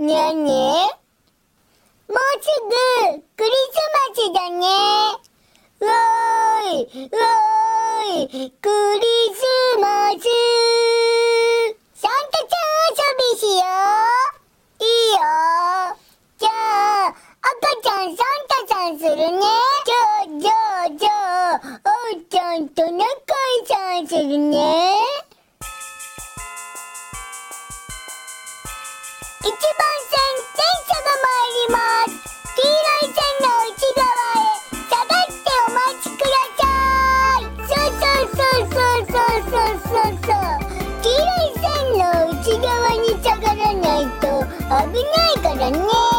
にゃにもうすぐクリスマスだね。わーい、わーい、クリスマス。サンタさん遊びしよう。いいよ。じゃあ、赤ちゃんサンタさんするね。じゃあ、じゃあ、じゃあ、おうちゃんと仲井さんするね。黄色い線の内側に下がらないと危ないからね。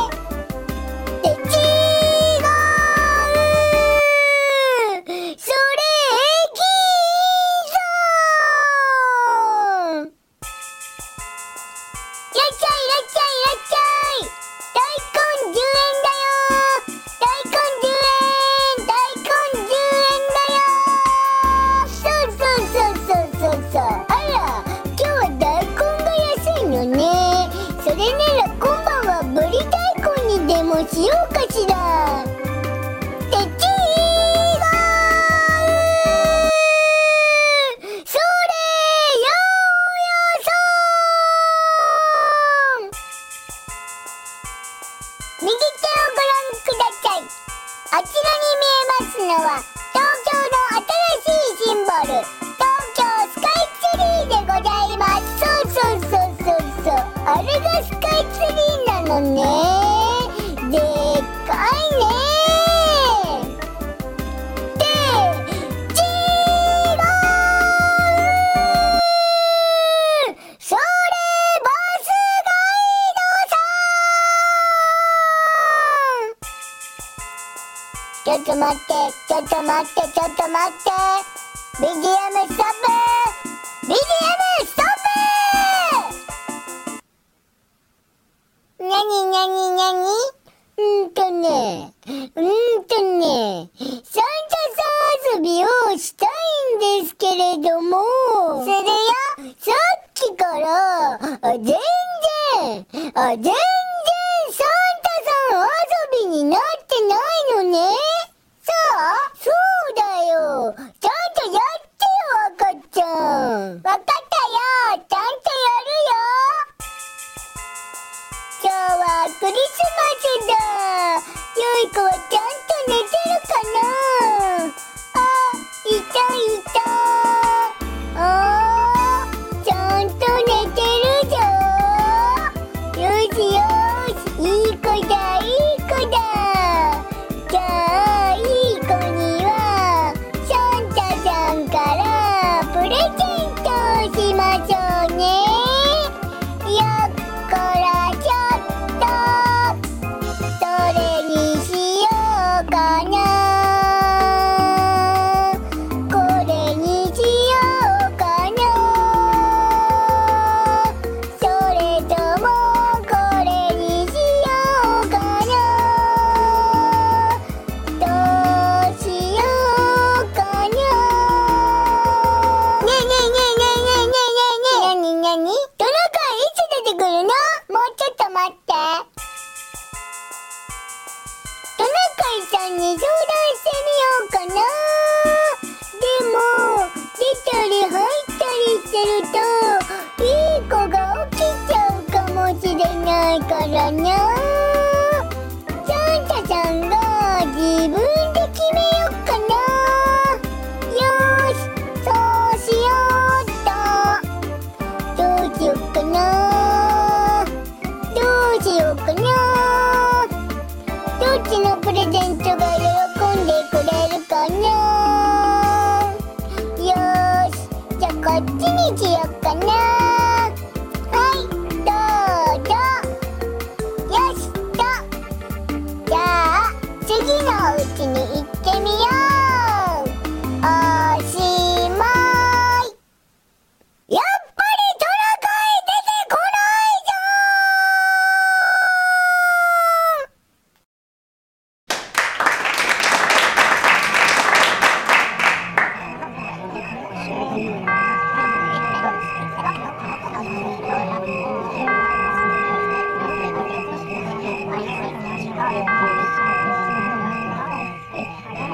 もしようかしら。って違うそれようやさん右手をご覧ください。あちらに見えますのは東京の新しいシンボル東京スカイツリーでございます。そうそうそうそうそう。あれがスカイツリーなのね。いねで違うそれバスガイドさんちょっと待って、ちょっと待って、ちょっと待って。BGM ストップあ、全然サンタさん遊びになってないのね。さあ、そうだよ。ちゃんとやってよ、赤ちゃん。わかったよ。ちゃんとやるよ。今日はクリスマスだ。よい子はちゃんと寝てるかなさんに相談してみようかな。でも出たり入ったりしてるといい子が起きちゃうかもしれないからな。サンタさんが自分 gallina.